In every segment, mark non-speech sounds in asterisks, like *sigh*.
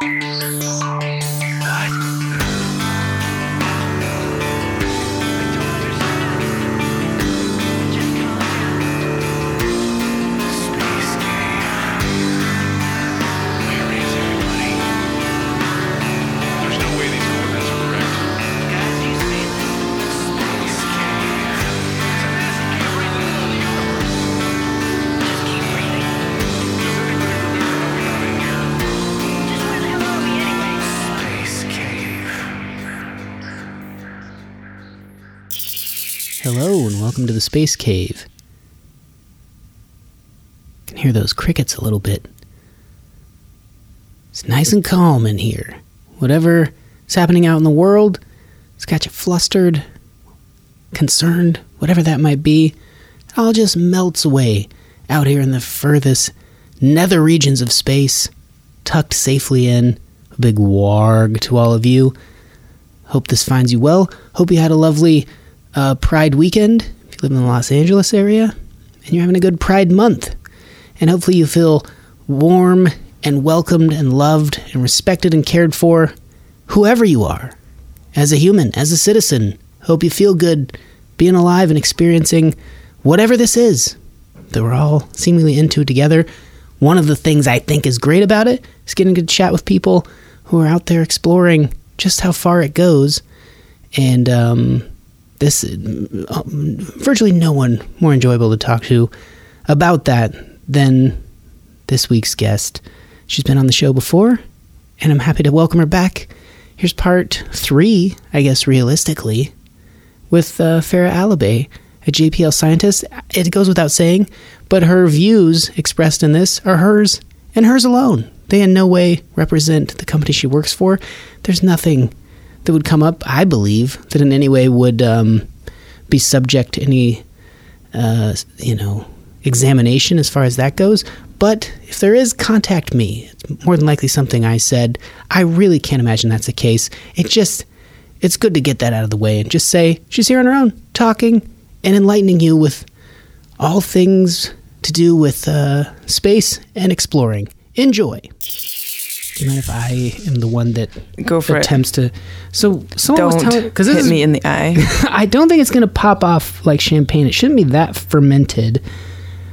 There's the Space Cave. can hear those crickets a little bit. It's nice and calm in here. Whatever is happening out in the world, it's got you flustered, concerned, whatever that might be, it all just melts away out here in the furthest nether regions of space, tucked safely in. A big warg to all of you. Hope this finds you well. Hope you had a lovely uh, Pride weekend you live in the Los Angeles area, and you're having a good Pride month. And hopefully you feel warm and welcomed and loved and respected and cared for, whoever you are, as a human, as a citizen. Hope you feel good being alive and experiencing whatever this is that we're all seemingly into together. One of the things I think is great about it is getting to chat with people who are out there exploring just how far it goes. And um, this, uh, virtually no one more enjoyable to talk to about that than this week's guest. She's been on the show before, and I'm happy to welcome her back. Here's part three, I guess, realistically, with uh, Farah Alibay, a JPL scientist. It goes without saying, but her views expressed in this are hers and hers alone. They in no way represent the company she works for. There's nothing that would come up, I believe, that in any way would um, be subject to any, uh, you know, examination as far as that goes. But if there is, contact me. It's more than likely something I said. I really can't imagine that's the case. It just, it's good to get that out of the way and just say she's here on her own, talking and enlightening you with all things to do with uh, space and exploring. Enjoy. Do you mind if I am the one that Go for it. attempts to? So someone was Don't telling because hit is me in the eye. *laughs* I don't think it's going to pop off like champagne. It shouldn't be that fermented.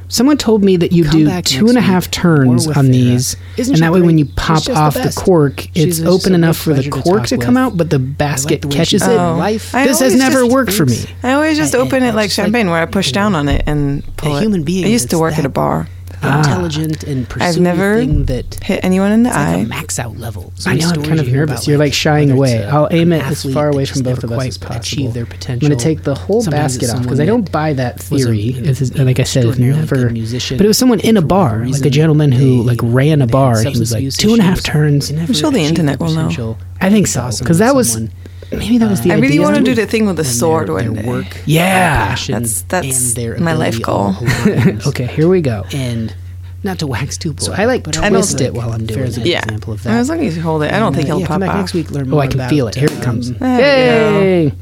Someone told me that you Come do back two next and a week half for turns on Farah. these, Isn't and that way when you pop just the off the, cork, She's it's just open enough for the pleasure to cork to come with. out, but the basket the catches it. Oh. life. This has never just- worked for me. I always just And- open it and like it's like, champagne, where I push you down on it and pull a it. human being I used to work at a that- bar. Ah. intelligent and pursue I've never thing that hit anyone in the it's like eye. a max out level. So I know I'm kind of nervous. about, You're like shying whether it's away. a- I'll aim an it as far away from both of us as possible. Achieve their I'm going to take the whole Sometimes basket off because I don't buy that was a, theory. It's just- like I said, it's never. musician, But it was someone in a bar, whatever like a gentleman who like ran a bar. He was like two and a half turns. I'm sure the internet will know. potential. I think so because that was someone, maybe that was the I really want to do the thing with the their- sword their one day. work, Yeah. That's- that's and their my life goal. *laughs* Okay, here we go. and not to wax too So I like but I twist don't it while I'm doing Farah's it. Yeah. example of that. As long as you hold it, I don't And, think uh, it'll yeah, pop come back off. next week. Learn Oh, I can about, feel it. Here it comes. There we Yay!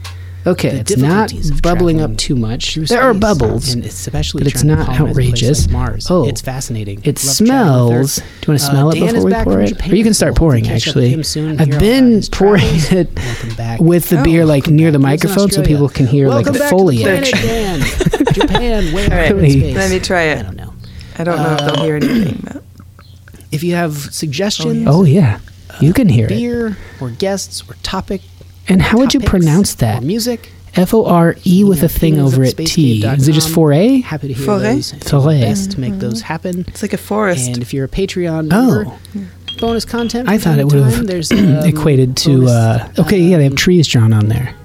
Okay, The it's not bubbling up too much. There are bubbles. and especially but it's not colonize a place outrageous. like Mars. Oh. it's fascinating. It Love chatting with her. smells. Do you want to Uh, smell it Dan before we pour it? Japan. Or you can start We'll pouring, catch up with actually. I've been pouring travels. it back. with the Oh, beer like near the back. He microphone so people can hear like Welcome the back to foliage. Planet *laughs* Japan, where All right, in space. let me try it. I don't know. I don't know if they'll hear anything. But. If you have suggestions, Oh yeah, you can hear it. beer or guests or topic, And how would you pronounce that? music, F O R E with a thing over at at T. Is it just four A? Happy to hear Forêt? those. Do Forêt. Best to make those happen. It's like a forest. And if you're a Patreon Oh. member, bonus content. I thought it would have *clears throat* um, equated to. bonus, Uh, okay, yeah, they have um, trees drawn on there.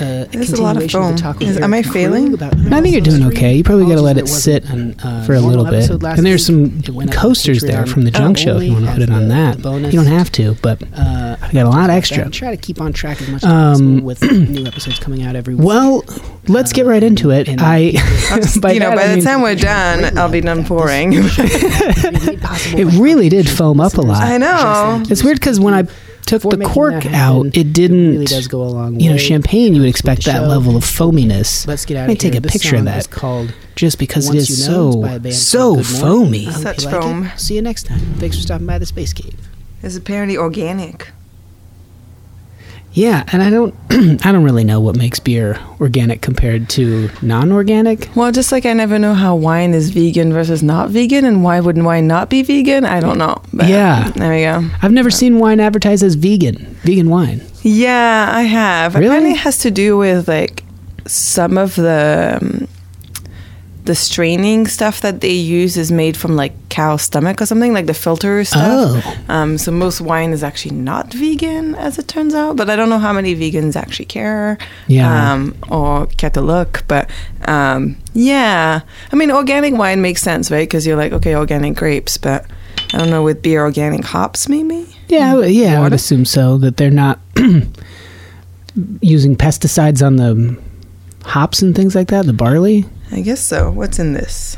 Uh, a There's a lot of continuation foam. the talk with Is- am I failing? about I think you're doing okay. You probably got to let it sit there an, uh, for a little bit. And there's some It went out on coasters there from the junk show if you want to put it on that. bonus. You don't have to, but Uh, I got a lot extra. I try to keep on track as much as Um, possible with *clears throat* new episodes coming out every week. Well, let's get right into it. and I, *laughs* just- by you know, that, by I the mean, time we're *laughs* done, I'll be done pouring. *laughs* it really did foam up a lot. I know. It's weird because when I took the cork happen, out, it It didn't. really does go a long you know, way. champagne, you would expect that show. level of foaminess. Let's get out Let me take a This picture of song is that. called Just because Once it is You Know. So by a band so called Good Morning. foamy. Such like foam. It. See you next time. Thanks for stopping by the Space Cave. is apparently organic. Yeah, and I don't *clears throat* I don't really know what makes beer organic compared to non-organic. Well, just like I never know how wine is vegan versus not vegan, and why wouldn't wine not be vegan? I don't know. But Yeah. there we go. I've never seen wine advertised as vegan, vegan wine. Yeah, I have. It really? Apparently, it has to do with like some of the um, the straining stuff that they use is made from like cow stomach or something, like the filter stuff. Oh. Um, so most wine is actually not vegan, as it turns out. But I don't know how many vegans actually care. Yeah. Um, or care to look. But um, yeah, I mean, organic wine makes sense, right? Because you're like, okay, organic grapes, but. I don't know with beer organic hops maybe. Yeah, yeah, I would assume so that they're not *clears throat* using pesticides on the hops and things like that, the barley. I guess so. What's in this?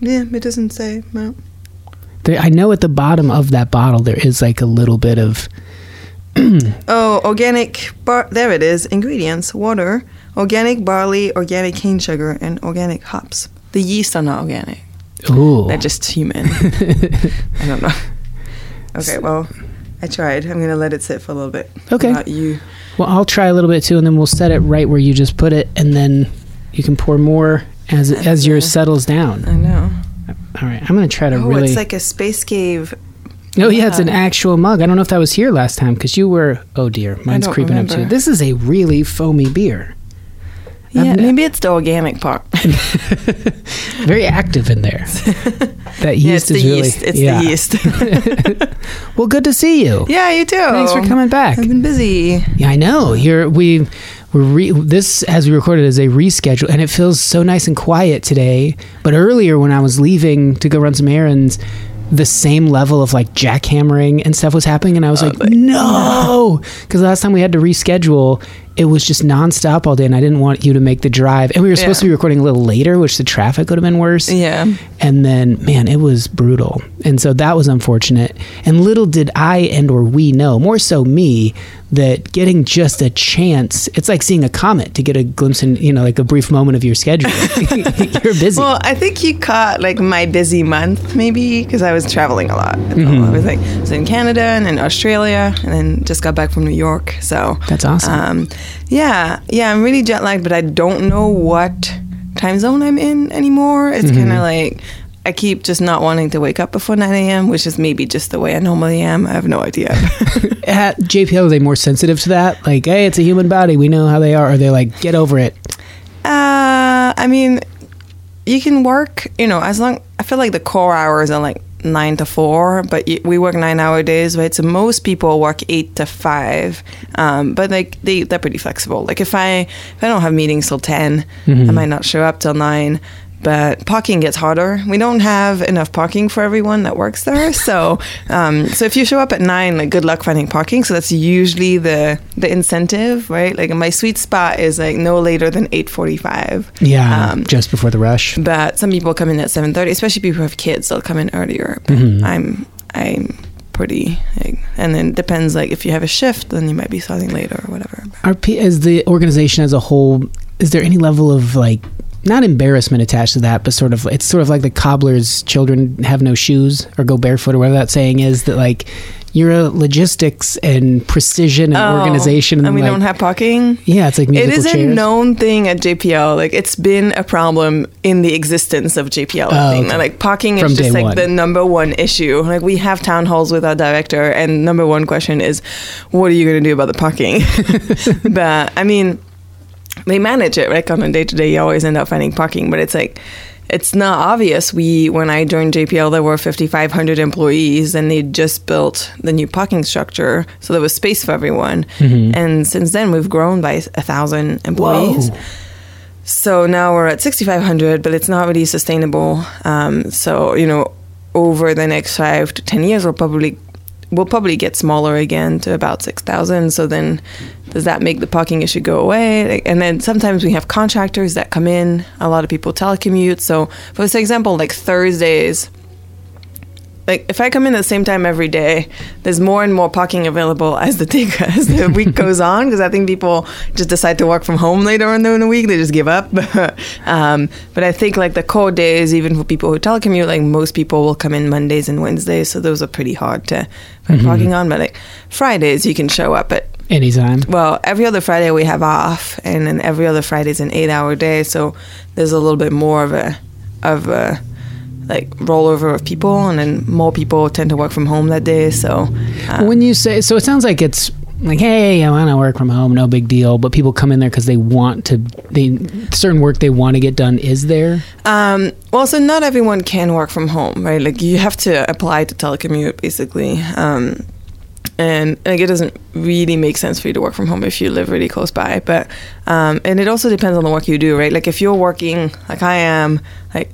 Yeah, it doesn't say. No. There, I know at the bottom of that bottle there is like a little bit of *clears throat* Oh, organic bar. There it is. Ingredients: water, organic barley, organic cane sugar, and organic hops. The yeast are not organic. ooh. They're just human. *laughs* I don't know. Okay, well, I tried. I'm gonna let it sit for a little bit. Okay. Not you. Well, I'll try a little bit too, and then we'll set it right where you just put it, and then you can pour more as as yours settles down. I know. All right, I'm gonna try to Oh, really. it's like a space cave. oh yeah, it's an actual mug. I don't know if that was here last time because you were. Oh dear, mine's creeping up too. This is a really foamy beer. Yeah, I've maybe it's the organic part. *laughs* Very active in there. *laughs* That yeast yeah, is really. yeast. It's yeah. the yeast. *laughs* Well, good to see you. yeah, you too. Thanks for coming back. I've been busy. Yeah, I know. You're we we're re, this as we recorded is a reschedule, and it feels so nice and quiet today. But earlier, when I was leaving to go run some errands, the same level of like jackhammering and stuff was happening, and I was oh, like, no, because last time we had to reschedule, it was just nonstop all day, and I didn't want you to make the drive, and we were supposed to be recording a little later, which the traffic would have been worse. Yeah. And then, man, it was brutal. And so that was unfortunate. And little did I and or we know, more so me, that getting just a chance, it's like seeing a comet to get a glimpse in, you know, like a brief moment of your schedule. *laughs* You're busy. Well, I think you caught like my busy month, maybe, because I was traveling a lot. Mm-hmm. I was like, I was in Canada and then Australia, and then just got back from New York. So That's awesome. Um, yeah, yeah, I'm really jet lagged, but I don't know what time zone I'm in anymore. It's Mm-hmm. kind of like I keep just not wanting to wake up before 9 a.m., which is maybe just the way I normally am. I have no idea. *laughs* At *laughs* JPL, are they more sensitive to that? Like, hey, it's a human body. We know how they are. Or they're like, get over it. Uh, I mean, you can work, you know, as long, I feel like the core hours are like nine to four, but we work nine hour days, right? So most people work eight to five. Um, but like they, they're pretty flexible. Like if I, if I don't have meetings till 10, I might not show up till nine. But parking gets harder. We don't have enough parking for everyone that works there. *laughs* So, um, so if you show up at nine, like good luck finding parking. So that's usually the the incentive, right? Like my sweet spot is like no later than eight forty five. Yeah, Um, just before the rush. but some people come in at seven thirty, especially people who have kids. They'll come in earlier. But Mm-hmm. I'm I'm pretty, like, and then it depends. Like if you have a shift, then you might be starting later or whatever. Are, is the organization as a whole, is there any level of like, not embarrassment attached to that, but sort of, it's sort of like the cobbler's children have no shoes or go barefoot or whatever that saying is that like, you're a logistics and precision and Oh, organization. And, and we like, don't have parking. Yeah, it's like it is is a known thing at JPL. Like it's been a problem in the existence of JPL. Oh, I think. okay. Like parking is From day just like one. the number one issue. Like we have town halls with our director, and number one question is, what are you going to do about the parking? *laughs* but I mean, they manage it like on a day to day. You always end up finding parking, but it's like. It's not obvious. We, when I joined JPL, there were 5,500 employees, and they just built the new parking structure, so there was space for everyone. And since then, we've grown by a thousand employees. Whoa. So now we're at 6,500, but it's not really sustainable. Um, so you know, over the next five to ten years, we'll probably we'll probably get smaller again to about 6,000. So then, does that make the parking issue go away? And then sometimes we have contractors that come in. A lot of people telecommute. So, for example, like Thursdays. Like if I come in at the same time every day, there's more and more parking available as the day *laughs* as the week *laughs* goes on because I think people just decide to work from home later on in the week. They just give up. *laughs* um, but I think like the core days, even for people who telecommute, like most people will come in Mondays and Wednesdays, so those are pretty hard to find parking on. But like Fridays, you can show up at Anytime. well, every other Friday we have off, and then every other Friday is an eight-hour day. So there's a little bit more of a of a like rollover of people, and then more people tend to work from home that day. So uh, when you say so, it sounds like it's like, hey, I want to work from home, no big deal. But people come in there because they want to. They certain work they want to get done is there. Um, well, so not everyone can work from home, right? Like you have to apply to telecommute, basically. Um, and like it doesn't really make sense for you to work from home if you live really close by. But um, and it also depends on the work you do, right? Like if you're working like I am, like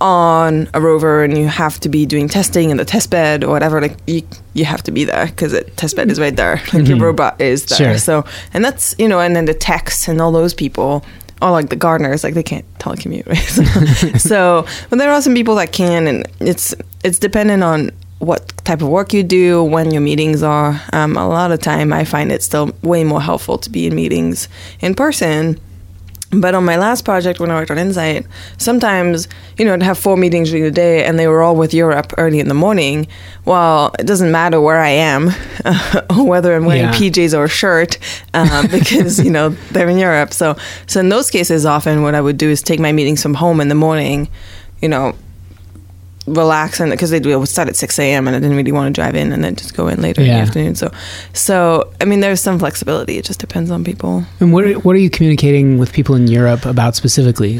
on a rover and you have to be doing testing in the test bed or whatever, like you you have to be there because the test bed is right there. Like your robot is there. Sure. So and that's you know, and then the techs and all those people. Or like the gardeners, like they can't telecommute, right? *laughs* So, *laughs* so, but there are some people that can, and it's it's dependent on what type of work you do, when your meetings are. Um, a lot of time, I find it still way more helpful to be in meetings in person. But on my last project, when I worked on InSight, sometimes you know I'd have four meetings during the day, and they were all with Europe early in the morning. Well, it doesn't matter where I am, or *laughs* whether I'm wearing Yeah. PJs or a shirt, um, *laughs* because you know they're in Europe. So, so in those cases, often what I would do is take my meetings from home in the morning, you know, relax and because they would start at 6 a.m and i didn't really want to drive in and then just go in later in the afternoon. So so i mean there's some flexibility. It just depends on people. And what what are you communicating with people in Europe about specifically?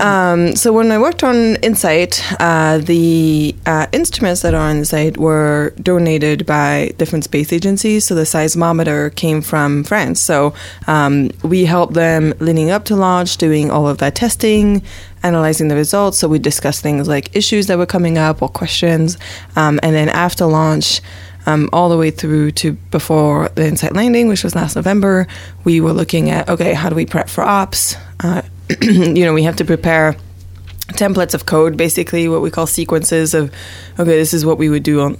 um, so when i worked on InSight uh, the uh, instruments that are on InSight were donated by different space agencies. So the seismometer came from france. So um, we helped them leading up to launch doing all of that testing analyzing the results. So we discussed things like issues that were coming up or questions. Um, and then after launch, um, all the way through to before the InSight landing, which was last November, we were looking at okay, how do we prep for ops? Uh, *clears throat* you know, we have to prepare templates of code, basically what we call sequences of okay, this is what we would do on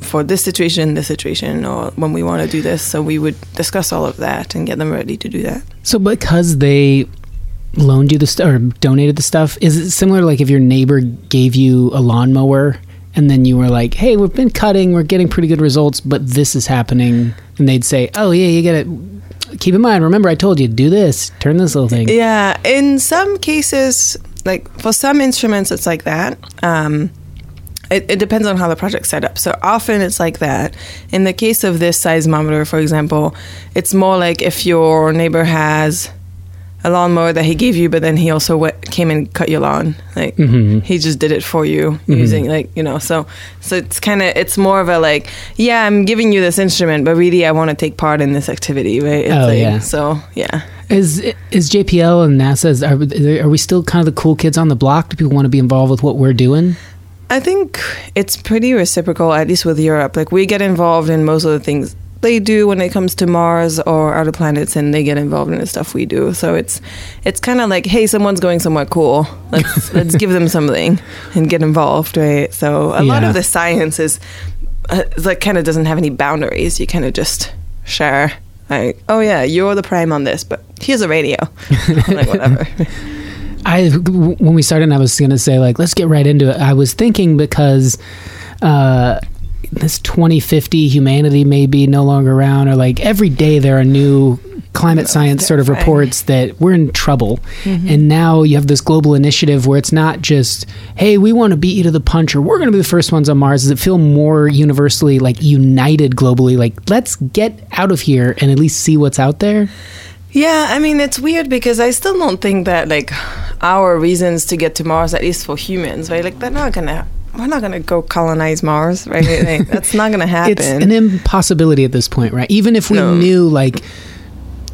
for this situation, this situation, or when we want to do this. So we would discuss all of that and get them ready to do that. So because they loaned you the stuff or donated the stuff, is it similar like if your neighbor gave you a lawnmower and then you were like, "Hey, we've been cutting, we're getting pretty good results, but this is happening," and they'd say, "Oh yeah, you got to keep in mind. Remember, I told you do this, turn this little thing." Yeah, in some cases, like for some instruments, it's like that. Um, it, it depends on how the project's set up. So often it's like that. In the case of this seismometer, for example, it's more like if your neighbor has a lawnmower that he gave you, but then he also came and cut your lawn. Like mm-hmm. he just did it for you mm-hmm. using like you know. So so it's kind of it's more of a like yeah, I'm giving you this instrument, but really I want to take part in this activity, right? It's Oh, like- yeah. So yeah. Is is JPL and NASA's are, are we still kind of the cool kids on the block? Do people want to be involved with what we're doing? I think it's pretty reciprocal, at least with Europe. Like we get involved in most of the things they do when it comes to Mars or other planets, and they get involved in the stuff we do. So it's it's kind of like, hey, someone's going somewhere cool. Let's *laughs* let's give them something and get involved, right? So a lot of the science is uh, like kind of doesn't have any boundaries. You kind of just share. Like, oh yeah, you're the prime on this, but here's a radio. *laughs* like whatever. *laughs* I when we started, I was gonna say like let's get right into it. I was thinking because uh, this 2050 humanity may be no longer around, or like every day there are new climate science sort of reports that we're in trouble. Mm-hmm. And now you have this global initiative where it's not just hey we want to beat you to the punch or we're going to be the first ones on Mars. Does it feel more universally like united globally? Like let's get out of here and at least see what's out there. Yeah, I mean it's weird because I still don't think that like our reasons to get to Mars, at least for humans, right? Like they're not gonna, we're not gonna go colonize Mars, right? That's not gonna *laughs* happen. It's an impossibility at this point, right? Even if we No. knew like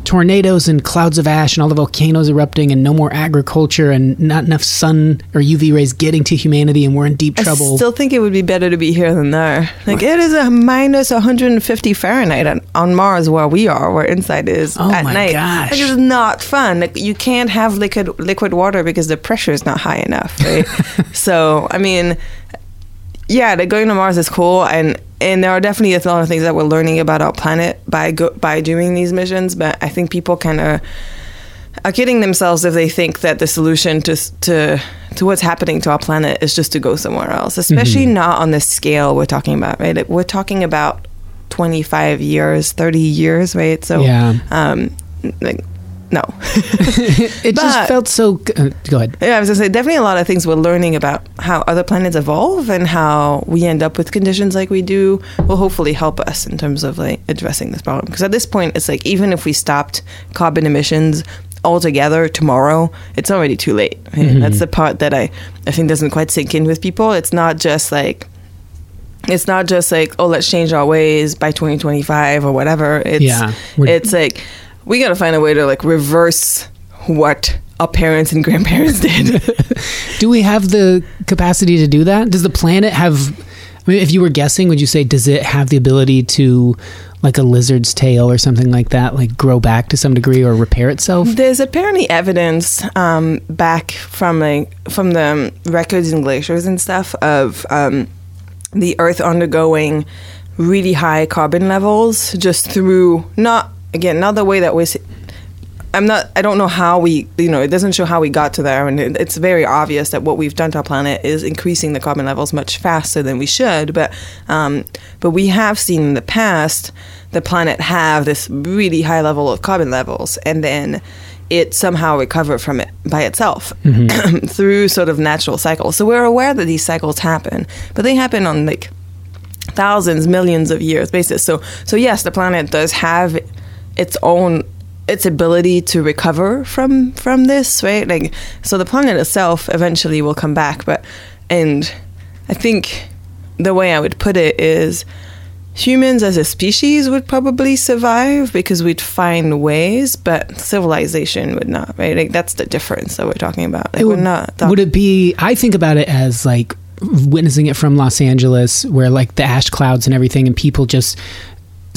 tornadoes and clouds of ash and all the volcanoes erupting and no more agriculture and not enough sun or UV rays getting to humanity and we're in deep trouble. I still think it would be better to be here than there. Like it is a minus 150 Fahrenheit on, on Mars where we are, where InSight is Oh at my night. gosh. Like, it's not fun. Like you can't have liquid liquid water because the pressure is not high enough, right? *laughs* so I mean, yeah, like going to Mars is cool, and and there are definitely a lot of things that we're learning about our planet by go, by doing these missions. But I think people kind of are kidding themselves if they think that the solution to to to what's happening to our planet is just to go somewhere else, especially not on the scale we're talking about. Right, like, we're talking about twenty five years, thirty years, right? So Yeah. um, like no. *laughs* It But- just felt so. Uh, go ahead. Yeah, I was gonna say definitely a lot of things we're learning about how other planets evolve and how we end up with conditions like we do will hopefully help us in terms of like addressing this problem. Because at this point, it's like even if we stopped carbon emissions altogether tomorrow, it's already too late. right? That's the part that I I think doesn't quite sink in with people. It's not just like it's not just like oh let's change our ways by 2025 or whatever it's Yeah, it's like we got to find a way to like reverse what our parents and grandparents *laughs* did Do we have the capacity to do that? Does the planet have? I mean, if you were guessing, would you say does it have the ability to, like a lizard's tail or something like that, like grow back to some degree or repair itself? There's apparently evidence um, back from like from the records and glaciers and stuff of um, the Earth undergoing really high carbon levels just through not again not the way that we. I'm not. I don't know how we. You know, it doesn't show how we got to there, and it, it's very obvious that what we've done to our planet is increasing the carbon levels much faster than we should. But, um, but we have seen in the past the planet have this really high level of carbon levels, and then it somehow recover from it by itself *clears throat* through sort of natural cycles. So we're aware that these cycles happen, but they happen on like thousands, millions of years basis. So, so yes, the planet does have its own its ability to recover from from this, right? Like, so the planet itself eventually will come back, but and I think the way I would put it is humans as a species would probably survive because we'd find ways, but civilization would not, right? Like that's the difference that we're talking about. Like, It would, not. would it be? I think about it as like witnessing it from Los Angeles, where like the ash clouds and everything, and people just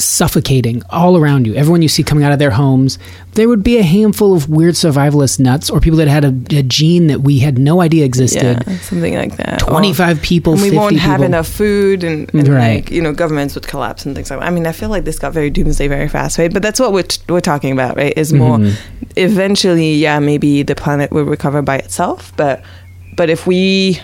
suffocating all around you. Everyone you see coming out of their homes, there would be a handful of weird survivalist nuts or people that had a, a gene that we had no idea existed. yeah, something like that. Or- 25 people, and we 50 won't have people. enough food and, and Right. like you know governments would collapse and things like that. I mean I feel like this got very doomsday very fast right but that's what we're, t- we're talking about right is more Mm-hmm. eventually yeah maybe the planet will recover by itself but but if we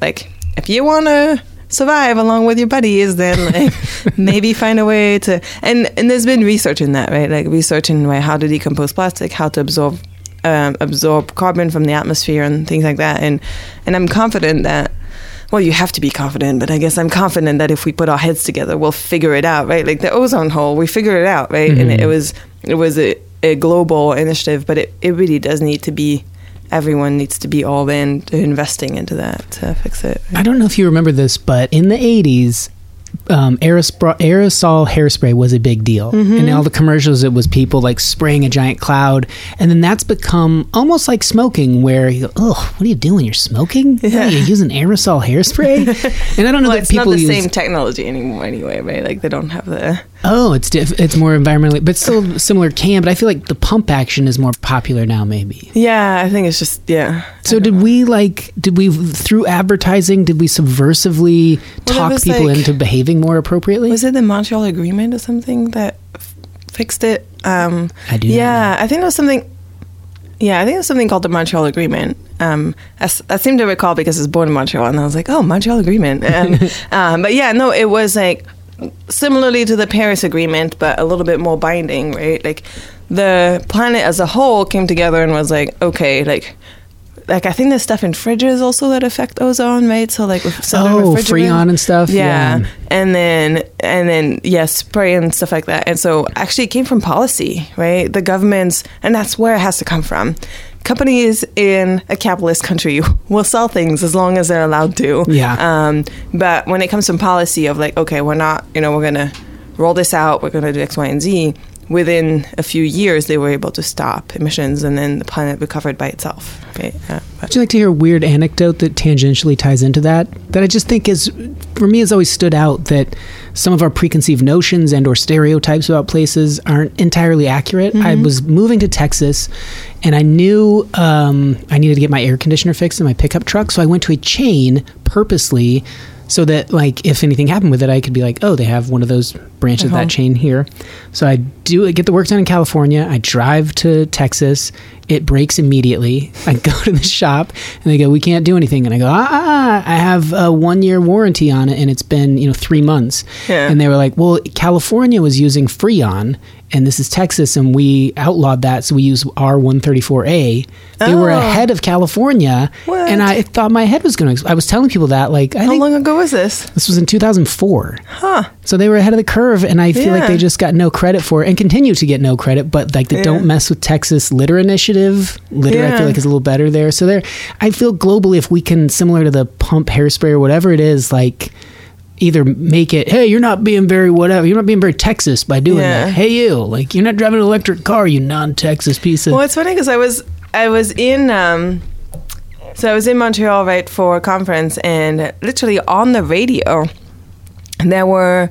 like if you want to survive along with your buddies then like *laughs* maybe find a way to and and there's been research in that right like research in right, how to decompose plastic how to absorb um, absorb carbon from the atmosphere and things like that and and I'm confident that well, you have to be confident, but I guess I'm confident that if we put our heads together, we'll figure it out, right? Like the ozone hole, we figured it out, right? And it, it was it was a, a global initiative, but it, it really does need to be everyone needs to be all in to investing into that to fix it. I don't know if you remember this, but in the 80s, um, aerosol, aerosol hairspray was a big deal. Mm-hmm. And all the commercials, it was people like spraying a giant cloud. And then that's become almost like smoking, where you go, oh, what are you doing? You're smoking? *laughs* Yeah. You're using aerosol hairspray? *laughs* and I don't know Well, that it's not the use. same technology anymore, anyway, right? Like they don't have the oh, it's diff- it's more environmentally, but still similar can. But I feel like the pump action is more popular now, maybe. yeah. I think it's just yeah. So did we like? Did we through advertising? Did we subversively Well, talk people like- into behaving more appropriately? Was it the Montreal Agreement or something that f- fixed it? Um, I do Yeah, I think it was something. Yeah, I think it was something called the Montreal Agreement. Um, I, I seem to recall because I was born in Montreal, and I was like, "Oh, Montreal Agreement." And, *laughs* um, but yeah, no, it was like similarly to the Paris Agreement, but a little bit more binding, right? Like the planet as a whole came together and was like, "Okay, like." Like I think there's stuff in fridges also that affect ozone, right? So like with Oh, Freon and stuff? Yeah. Yeah. and then and then yeah, spray and stuff like that. And so actually, it came from policy, right? The governments, and that's where it has to come from. Companies in a capitalist country *laughs* will sell things as long as they're allowed to. Yeah. Um, but when it comes to policy of like, okay, we're not, you know, we're gonna roll this out, we're gonna do X, Y, and Z. Within a few years, they were able to stop emissions, and then the planet recovered by itself. Right? Uh, Would you like to hear a weird anecdote that tangentially ties into that? That I just think is, for me, has always stood out that some of our preconceived notions and or stereotypes about places aren't entirely accurate. I was moving to Texas, and I knew um, I needed to get my air conditioner fixed in my pickup truck, so I went to a chain purposely so that like if anything happened with it, I could be like, oh, they have one of those branches of Uh-huh. that chain here. So I do get the work done in California. I drive to Texas. It breaks immediately. *laughs* I go to the shop and they go, we can't do anything. And I go, ah, ah, ah, I have a one year warranty on it, and it's been you know three months. Yeah. And they were like, well, California was using Freon. And this is Texas, and we outlawed that, so we use R134A. They were Oh. ahead of California, What? and I thought my head was going to. I was telling people that, like, I How long ago was this? this was in 2004. Huh. So they were ahead of the curve, and I feel like they just got no credit for it and continue to get no credit. But like the Yeah. Don't Mess with Texas Litter Initiative, litter I feel like is a little better there. So there, I feel globally if we can, similar to the pump hairspray or whatever it is, like either make it, hey, you're not being very whatever, you're not being very Texas by doing Yeah. that. Hey, you, like you're not driving an electric car, you non-Texas piece of. Well, it's funny because I was I was in um, so I was in Montreal right for a conference, and literally on the radio, there were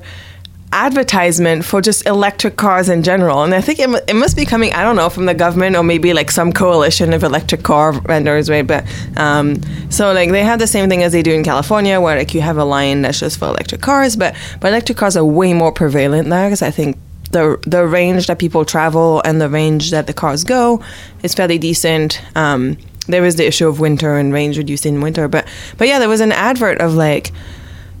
advertisement for just electric cars in general and i think it, it must be coming i don't know from the government or maybe like some coalition of electric car vendors right but um, so like they have the same thing as they do in california where like you have a line that's just for electric cars but but electric cars are way more prevalent there because i think the the range that people travel and the range that the cars go is fairly decent. Um, there is the issue of winter and range reduced in winter, but but yeah, there was an advert of like.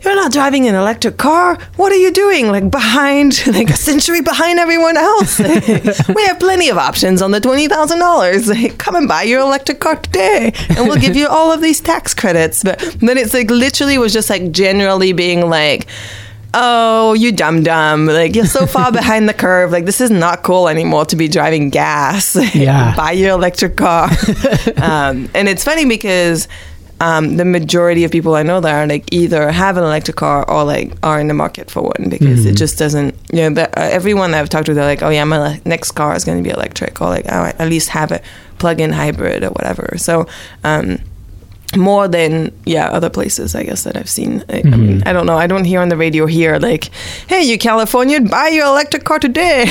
You're not driving an electric car. What are you doing? Like behind, *laughs* like a century behind everyone else. *laughs* we have plenty of options on the twenty thousand dollars. *laughs* Come and buy your electric car today, and we'll give you all of these tax credits. But then it's like literally was just like generally being like, oh, you dumb dumb. Like, you're so far behind the curve. Like, this is not cool anymore to be driving gas. Yeah. Buy your electric car. um, and it's funny because um, the majority of people I know that are like either have an electric car or like are in the market for one because it just doesn't, you know, the, uh, everyone that I've talked to, they're like, oh, yeah, my le- next car is going to be electric or like, oh, at least have a plug in hybrid or whatever. So, um, more than yeah other places I guess that I've seen. I, I mean I don't know. I don't hear on the radio here like, "Hey, you Californian, buy your electric car today." *laughs*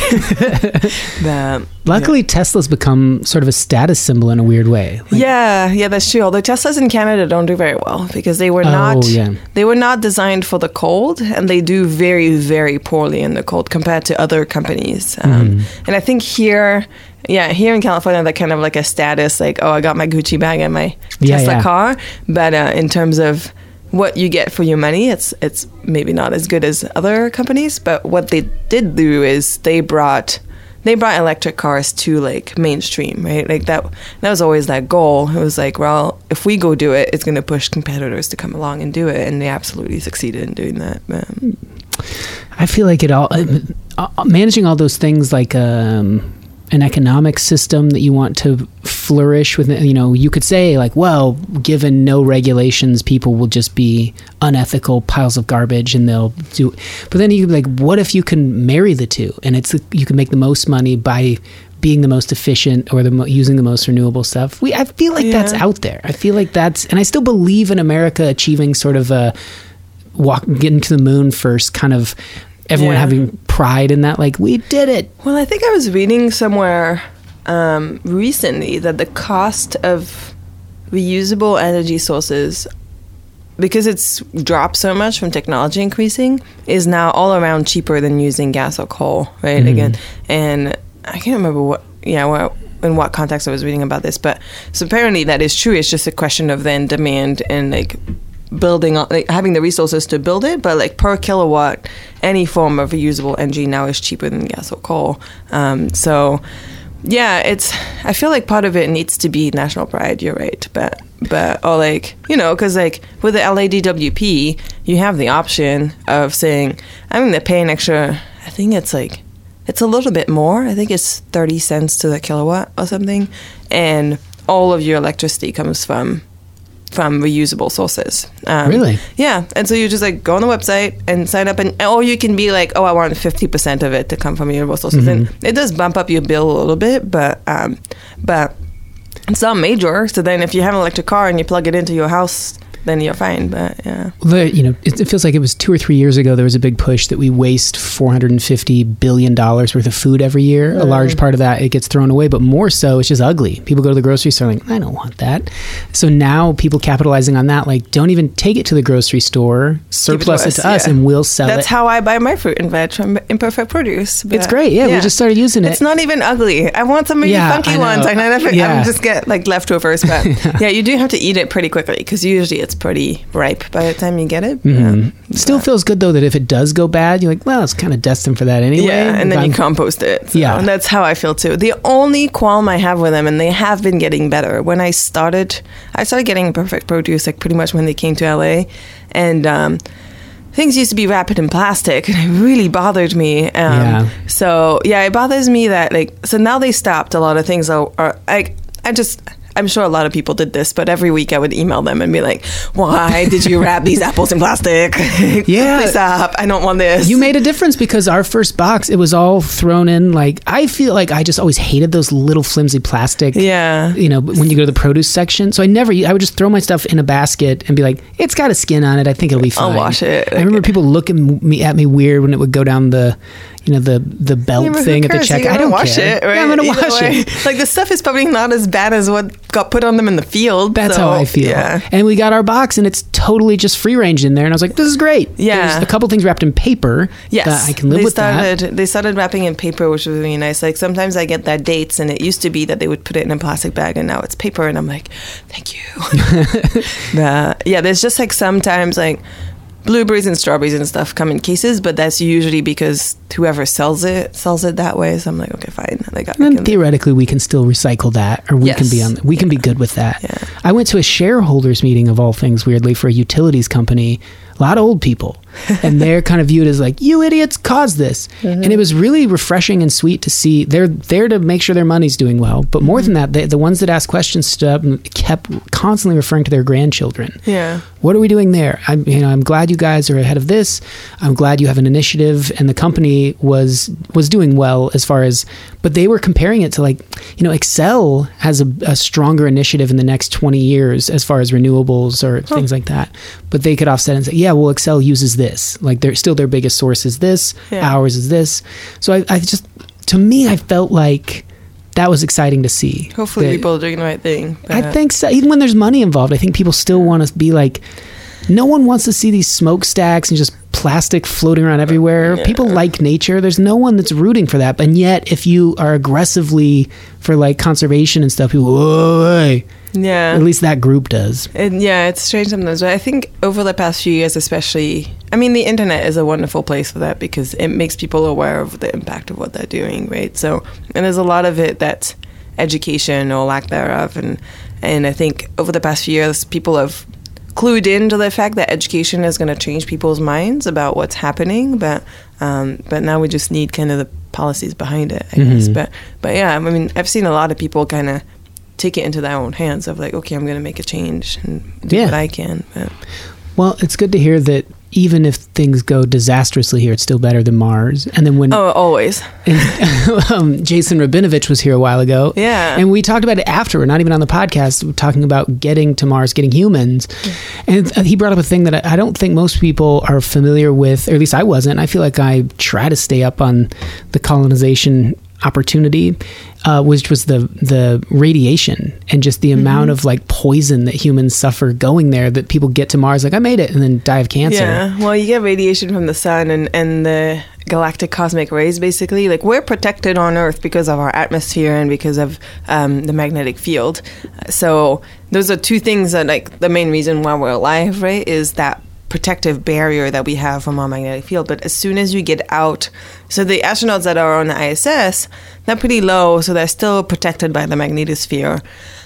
the, Luckily, Tesla's become sort of a status symbol in a weird way. Like, yeah, yeah, that's true. Although Teslas in Canada don't do very well because they were Oh, not yeah. they were not designed for the cold, and they do very very poorly in the cold compared to other companies. Um, Mm-hmm. And I think here. Yeah, here in California, they're kind of like a status, like, oh, I got my Gucci bag and my Yeah, Tesla yeah. car. But uh, in terms of what you get for your money, it's it's maybe not as good as other companies. But what they did do is they brought they brought electric cars to like mainstream, right? Like that that was always that goal. It was like, well, if we go do it, it's going to push competitors to come along and do it, and they absolutely succeeded in doing that. Um, I feel like it all uh, uh, managing all those things like um, an economic system that you want to flourish with. You know, you could say like, well, given no regulations, people will just be unethical piles of garbage, and they'll do. But then you could be like, what if you can marry the two, and it's you can make the most money by being the most efficient or the mo- using the most renewable stuff. We I feel like that's out there. I feel like that's, and I still believe in America achieving sort of a walk getting to the moon first kind of everyone Yeah. having pride in that like we did it Well, I think I was reading somewhere um, recently that the cost of reusable energy sources, because it's dropped so much from technology increasing, is now all around cheaper than using gas or coal, right? Again, and I can't remember what, yeah, what, in what context I was reading about this, but so apparently that is true. It's just a question of then demand and like building on like having the resources to build it but like per kilowatt any form of reusable energy now is cheaper than gas or coal. Um, so yeah it's i feel like part of it needs to be national pride you're right but but or like you know because like with the LADWP you have the option of saying i'm going to pay an extra i think it's like it's a little bit more i think it's 30 cents to the kilowatt or something and all of your electricity comes from from reusable sources. Um, Really? Yeah. And so you just like go on the website and sign up, and or you can be like, oh, I want fifty percent of it to come from renewable sources, and it does bump up your bill a little bit, but um, but it's not major. So then, if you have an electric car and you plug it into your house then you're fine. But yeah, The, you know, it, it feels like it was two or three years ago. There was a big push that we waste 450 billion dollars worth of food every year. A mm. large part of that it gets thrown away, but more so, it's just ugly. People go to the grocery store like, I don't want that. So now people capitalizing on that, like, don't even take it to the grocery store, surplus it us, to us, yeah. and we'll sell that's it. how I buy my fruit and veg from Imperfect Produce. it's great. Yeah, we just started using it. It's not even ugly. I want some of Yeah, funky I ones. I never, Yeah. I just get like leftovers. But *laughs* yeah. you do have to eat it pretty quickly because usually it's pretty ripe by the time you get it. Mhm. Still feels good though that if it does go bad, you're like, well, it's kind of destined for that anyway. Yeah, and then you I'm- compost it. So Yeah. that's how I feel too. The only qualm I have with them, and they have been getting better. When I started, I started getting perfect produce like pretty much when they came to LA, and um, things used to be wrapped in plastic, *laughs* and it really bothered me. Um, Yeah. So yeah, it bothers me that like so now they stopped a lot of things. Are, are like I just. I'm sure a lot of people did this, but every week I would email them and be like, "Why did you wrap these apples in plastic? *laughs* Yeah. Please stop! I don't want this." You made a difference because our first box, it was all thrown in. Like I feel like I just always hated those little flimsy plastic. yeah. You know, when you go to the produce section, so I never, I would just throw my stuff in a basket and be like, "It's got a skin on it. I think it'll be fine." I'll wash it. I remember people looking me at me weird when it would go down the, you know, the the belt Yeah, thing at the check. I don't wash care. it. Right? Yeah, I'm gonna Either wash way. it. Like the stuff is probably not as bad as what got put on them in the field. That's so, how I feel. Yeah. And we got our box, and it's totally just free range in there. And I was like, "This is great." Yeah. There's a couple things wrapped in paper. Yes, that I can live they with started, that. They started wrapping in paper, which was really nice. Like sometimes I get that dates, and it used to be that they would put it in a plastic bag, and now it's paper, and I'm like, thank you. *laughs* yeah, there's just like sometimes like blueberries and strawberries and stuff come in cases, but that's usually because whoever sells it sells it that way. So I'm like, okay, fine. Like, I And can- theoretically, we can still recycle that, or we can be on. We can be good with that. Yeah. I went to a shareholders meeting of all things, weirdly, for a utilities company. A lot of old people, *laughs* and they're kind of viewed as like, "You idiots caused this," Mm-hmm. and it was really refreshing and sweet to see. They're there to make sure their money's doing well, but more than that, they, the ones that asked questions stood up and kept constantly referring to their grandchildren. yeah. What are we doing there? I'm, you know, I'm glad you guys are ahead of this. I'm glad you have an initiative, and the company was was doing well as far as. But they were comparing it to like, you know, Xcel has a, a stronger initiative in the next 20 years as far as renewables or things like that. But they could offset and say, yeah, well, Xcel uses this. Like, they're still their biggest source is this. Yeah. Ours is this. So I, I just, to me, I felt like that was exciting to see. Hopefully, people are doing the right thing. I think so. Even when there's money involved, I think people still want to be like, no one wants to see these smokestacks and just plastic floating around everywhere. People like nature. There's no one that's rooting for that. And yet, if you are aggressively for like conservation and stuff, people, whoa, hey. Yeah. At least that group does. And yeah, it's strange sometimes. But I think over the past few years, especially, I mean, the internet is a wonderful place for that because it makes people aware of the impact of what they're doing, right? So, and there's a lot of it that's education or lack thereof, and and I think over the past few years, people have clued into the fact that education is going to change people's minds about what's happening, but um, but now we just need kind of the policies behind it, I guess. Mhm. But but yeah, I mean, I've seen a lot of people kind of take it into their own hands of like, okay, I'm going to make a change and do Yeah. what I can. But Well, it's good to hear that even if things go disastrously here, it's still better than Mars. And then when oh, always, *laughs* um, Jason Rabinovitch was here a while ago. Yeah. And we talked about it after, we're not even on the podcast, we're talking about getting to Mars, getting humans. And he brought up a thing that I don't think most people are familiar with, or at least I wasn't. I feel like I try to stay up on the colonization opportunity, uh, which was the the radiation and just the amount of like poison that humans suffer going there that people get to Mars like I made it and then die of cancer. yeah. Well, you get radiation from the sun and and the galactic cosmic rays. Basically, like we're protected on Earth because of our atmosphere and because of um, the magnetic field. So those are two things that like the main reason why we're alive, right? Is that protective barrier that we have from our magnetic field. But as soon as you get out, so the astronauts that are on the ISS, they're pretty low, so they're still protected by the magnetosphere.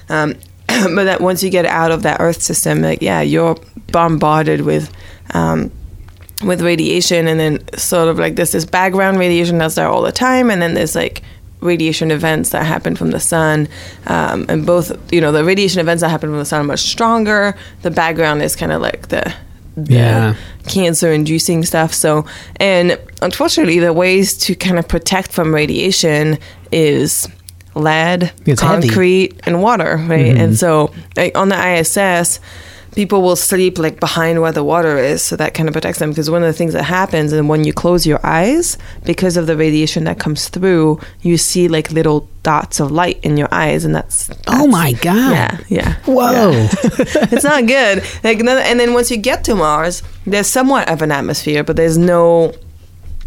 Um, *clears throat* but that once you get out of that Earth system, like yeah, you're bombarded with. Um, with radiation and then sort of like there's this background radiation that's there all the time and then there's like radiation events that happen from the sun um, and both you know the radiation events that happen from the sun are much stronger the background is kind of like the, the Yeah. cancer inducing stuff so and unfortunately the ways to kind of protect from radiation is lead It's heavy. concrete and water right and mm-hmm. so like on the ISS people will sleep like behind where the water is, so that kind of protects them. Because one of the things that happens, and when you close your eyes, because of the radiation that comes through, you see like little dots of light in your eyes, and that's, Oh my god. yeah, yeah. Whoa. *laughs* it's not good. Like, and then once you get to Mars, there's somewhat of an atmosphere, but there's no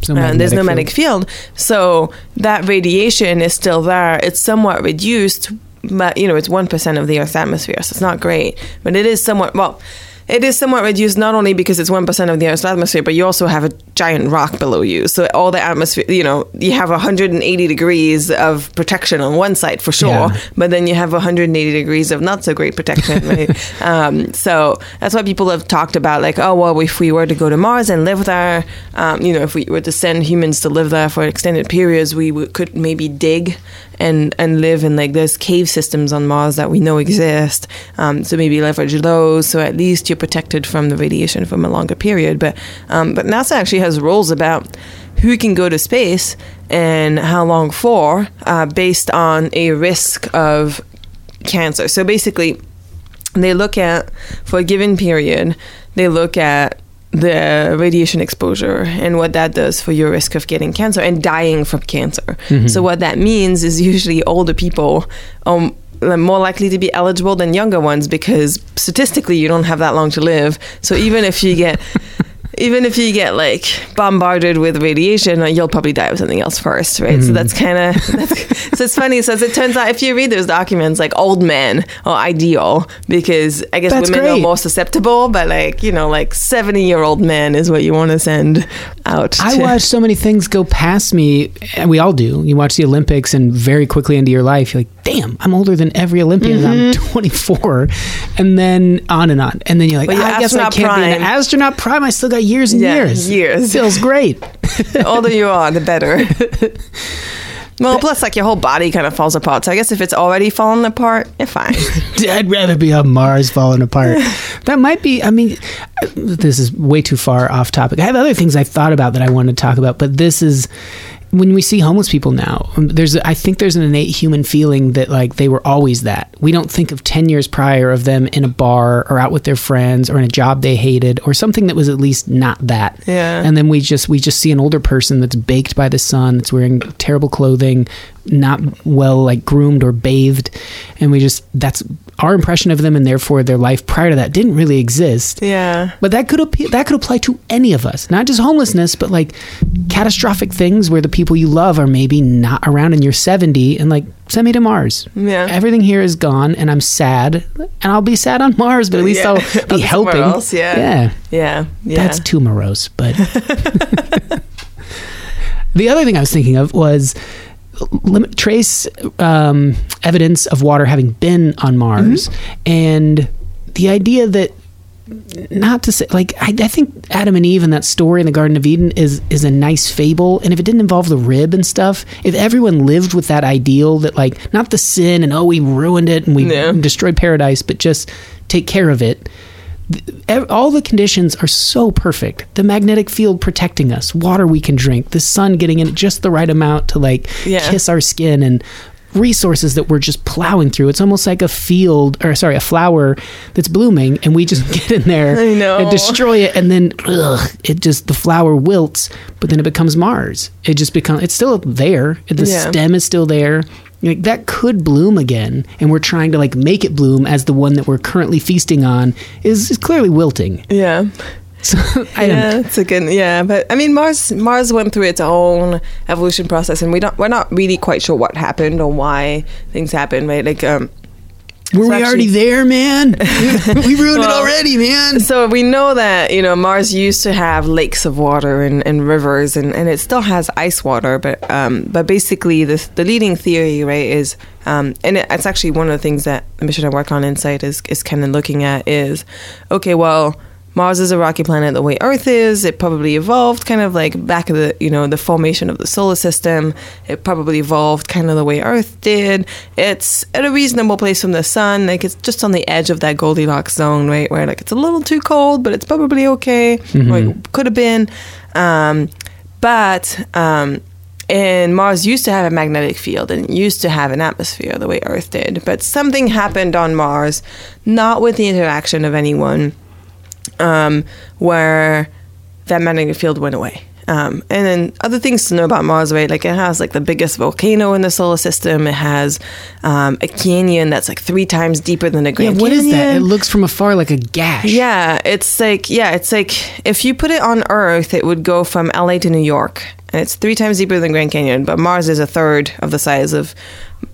So uh, there's no magnetic magnetic field. So that radiation is still there. It's somewhat reduced, but you know, it's 1% of the Earth's atmosphere, so it's not great. But it is somewhat, well, it is somewhat reduced not only because it's 1% of the Earth's atmosphere, but you also have a giant rock below you. So all the atmosphere, you know, you have 180 degrees of protection on one side for sure, Yeah. but then you have 180 degrees of not so great protection. Right? *laughs* um, so that's why people have talked about, like, oh, well, if we were to go to Mars and live there, um, you know, if we were to send humans to live there for extended periods, we would, could maybe dig and and live in like there's cave systems on Mars that we know exist. Um, so maybe leverage those, so at least you're protected from the radiation from a longer period. But um, but NASA actually has rules about who can go to space and how long for, uh, based on a risk of cancer. So basically, they look at for a given period, they look at the radiation exposure and what that does for your risk of getting cancer and dying from cancer. So what that means is usually older people um are more likely to be eligible than younger ones because statistically you don't have that long to live. So even if you get *laughs* even if you get like bombarded with radiation, uh, you'll probably die of something else first, right? So that's kind of *laughs* so it's funny. So as it turns out, if you read those documents, like old men are ideal because I guess That's women great. are more susceptible, but like you know, like seventy year old men is what you want to send out. I to- watch so many things go past me, and we all do. You watch the Olympics, and very quickly into your life, you're like, "Damn, I'm older than every Olympian. I'm 24," and then on and on, and then you're like, Mm-hmm. You're "I guess I can't be an prime. astronaut prime. I still got years and Yeah, years. years. feels great." *laughs* the older you are, the better. *laughs* Well, plus, like your whole body kind of falls apart. So I guess if it's already fallen apart, you're fine. *laughs* I'd rather be on Mars falling apart. that might be, I mean, this is way too far off topic. I have other things I thought about that I want to talk about, but this is when we see homeless people now, um, there's I think there's an innate human feeling that like they were always that. We don't think of 10 years prior of them in a bar or out with their friends or in a job they hated or something that was at least not that. Yeah. And then we just we just see an older person that's baked by the sun, that's wearing terrible clothing, not well like groomed or bathed, and we just that's our impression of them, and therefore their life prior to that didn't really exist. yeah. But that could that could apply to any of us, not just homelessness, but like catastrophic things where the people you love are maybe not around and you're 70 and like send me to Mars. Yeah. Everything here is gone and I'm sad and I'll be sad on Mars, but at least Yeah. I'll be *laughs* helping. else, yeah. Yeah. Yeah. Yeah. That's too morose, but *laughs* *laughs* the other thing I was thinking of was lim- trace um, evidence of water having been on Mars, and the idea that not to say like I, I think Adam and Eve and that story in the Garden of Eden is is a nice fable, and if it didn't involve the rib and stuff, if everyone lived with that ideal that like not the sin and oh we ruined it and we Yeah. destroyed paradise, but just take care of it all the conditions are so perfect. The magnetic field protecting us, water we can drink, the sun getting in just the right amount to like Yeah. kiss our skin, and resources that we're just plowing through. It's almost like a field, or sorry, a flower that's blooming, and we just *laughs* get in there and destroy it, and then ugh, it just the flower wilts, but then it becomes Mars. It just becomes it's still there. The Yeah. stem is still there. Like that could bloom again, and we're trying to like make it bloom as the one that we're currently feasting on is, is clearly wilting. Yeah. So *laughs* I don't yeah, it's a good yeah, but I mean Mars Mars went through its own evolution process and we don't we're not really quite sure what happened or why things happened, right? Like um Were So we actually- already there, man? we ruined it *laughs* already, man. so we know that you know Mars used to have lakes of water and, and rivers, and, and it still has ice water. But um, but basically, the the leading theory, right, is um, and it, it's actually one of the things that the mission I work on InSight is is kind of looking at is okay, well. Mars is a rocky planet the way Earth is. It probably evolved kind of like back of the, you know, the formation of the solar system. It probably evolved kind of the way Earth did. It's at a reasonable place from the sun. Like it's just on the edge of that Goldilocks zone, right? Where like it's a little too cold, but it's probably okay. Or it could have been. Um, but um, and Mars used to have a magnetic field and it used to have an atmosphere the way Earth did. But something happened on Mars, not with the interaction of anyone, um, where that magnetic field went away. Um, and then other things to know about Mars, right? Like it has like the biggest volcano in the solar system. It has um, a canyon that's like three times deeper than the Yeah, Grand what Canyon. is that? It looks from afar like a gash. Yeah, it's like yeah, it's like if you put it on Earth, it would go from LA to New York, and it's three times deeper than Grand Canyon. But Mars is a third of the size of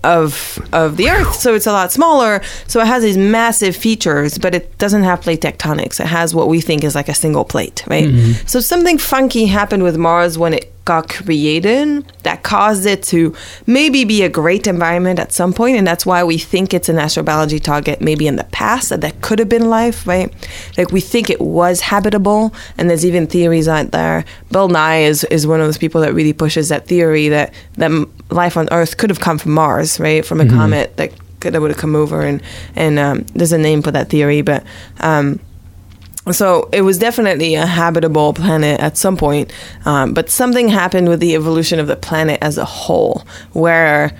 of of the Earth, so it's a lot smaller. So it has these massive features, but it doesn't have plate tectonics. It has what we think is like a single plate, right? Mm-hmm. So something funky happened with Mars when it got created that caused it to maybe be a great environment at some point and that's why we think it's an astrobiology target maybe in the past that that could have been life right? Like we think it was habitable and there's even theories out there. Bill nye is, is one of those people that really pushes that theory that that life on earth could have come from mars right? From a comet that could that would have come over and and um, there's a name for that theory but um, so it was definitely a habitable planet at some point, um, but something happened with the evolution of the planet as a whole, where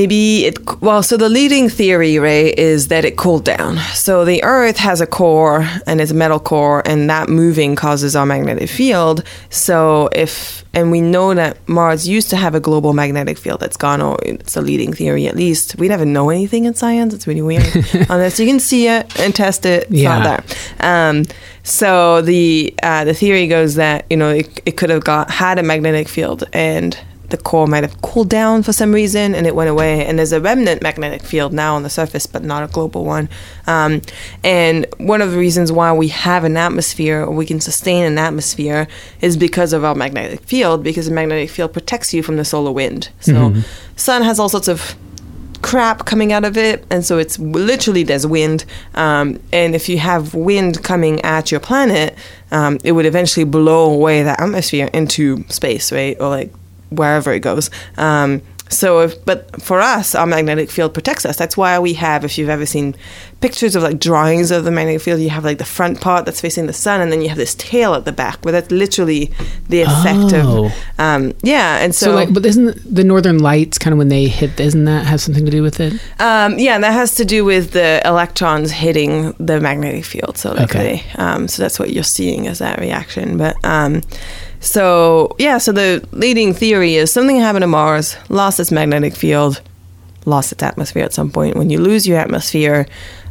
maybe it well so the leading theory ray is that it cooled down. So the earth has a core and it's a metal core and that moving causes our magnetic field. So if and we know that mars used to have a global magnetic field that's gone or it's a leading theory at least. We never know anything in science. It's really weird. *laughs* Unless you can see it and test it it's Yeah. not there. Um, so the uh, the theory goes that you know it, it could have got had a magnetic field and the core might have cooled down for some reason and it went away. And there's a remnant magnetic field now on the surface, but not a global one. Um, and one of the reasons why we have an atmosphere or we can sustain an atmosphere is because of our magnetic field, because the magnetic field protects you from the solar wind. So, sun has all sorts of crap coming out of it and so it's literally there's wind um, and if you have wind coming at your planet um, it would eventually blow away that atmosphere into space right or like wherever it goes um, so if, but for us our magnetic field protects us that's why we have if you've ever seen pictures of like drawings of the magnetic field you have like the front part that's facing the sun and then you have this tail at the back where that's literally the effect Oh. of um, yeah and So, so, like, but isn't the northern lights kind of when they hit? Isn't that have something to do with it? Um, yeah, that has to do with the electrons hitting the magnetic field. So, like Okay. they, um, so that's what you're seeing as that reaction. But um, so yeah, so the leading theory is something happened to Mars, lost its magnetic field, lost its atmosphere at some point. When you lose your atmosphere,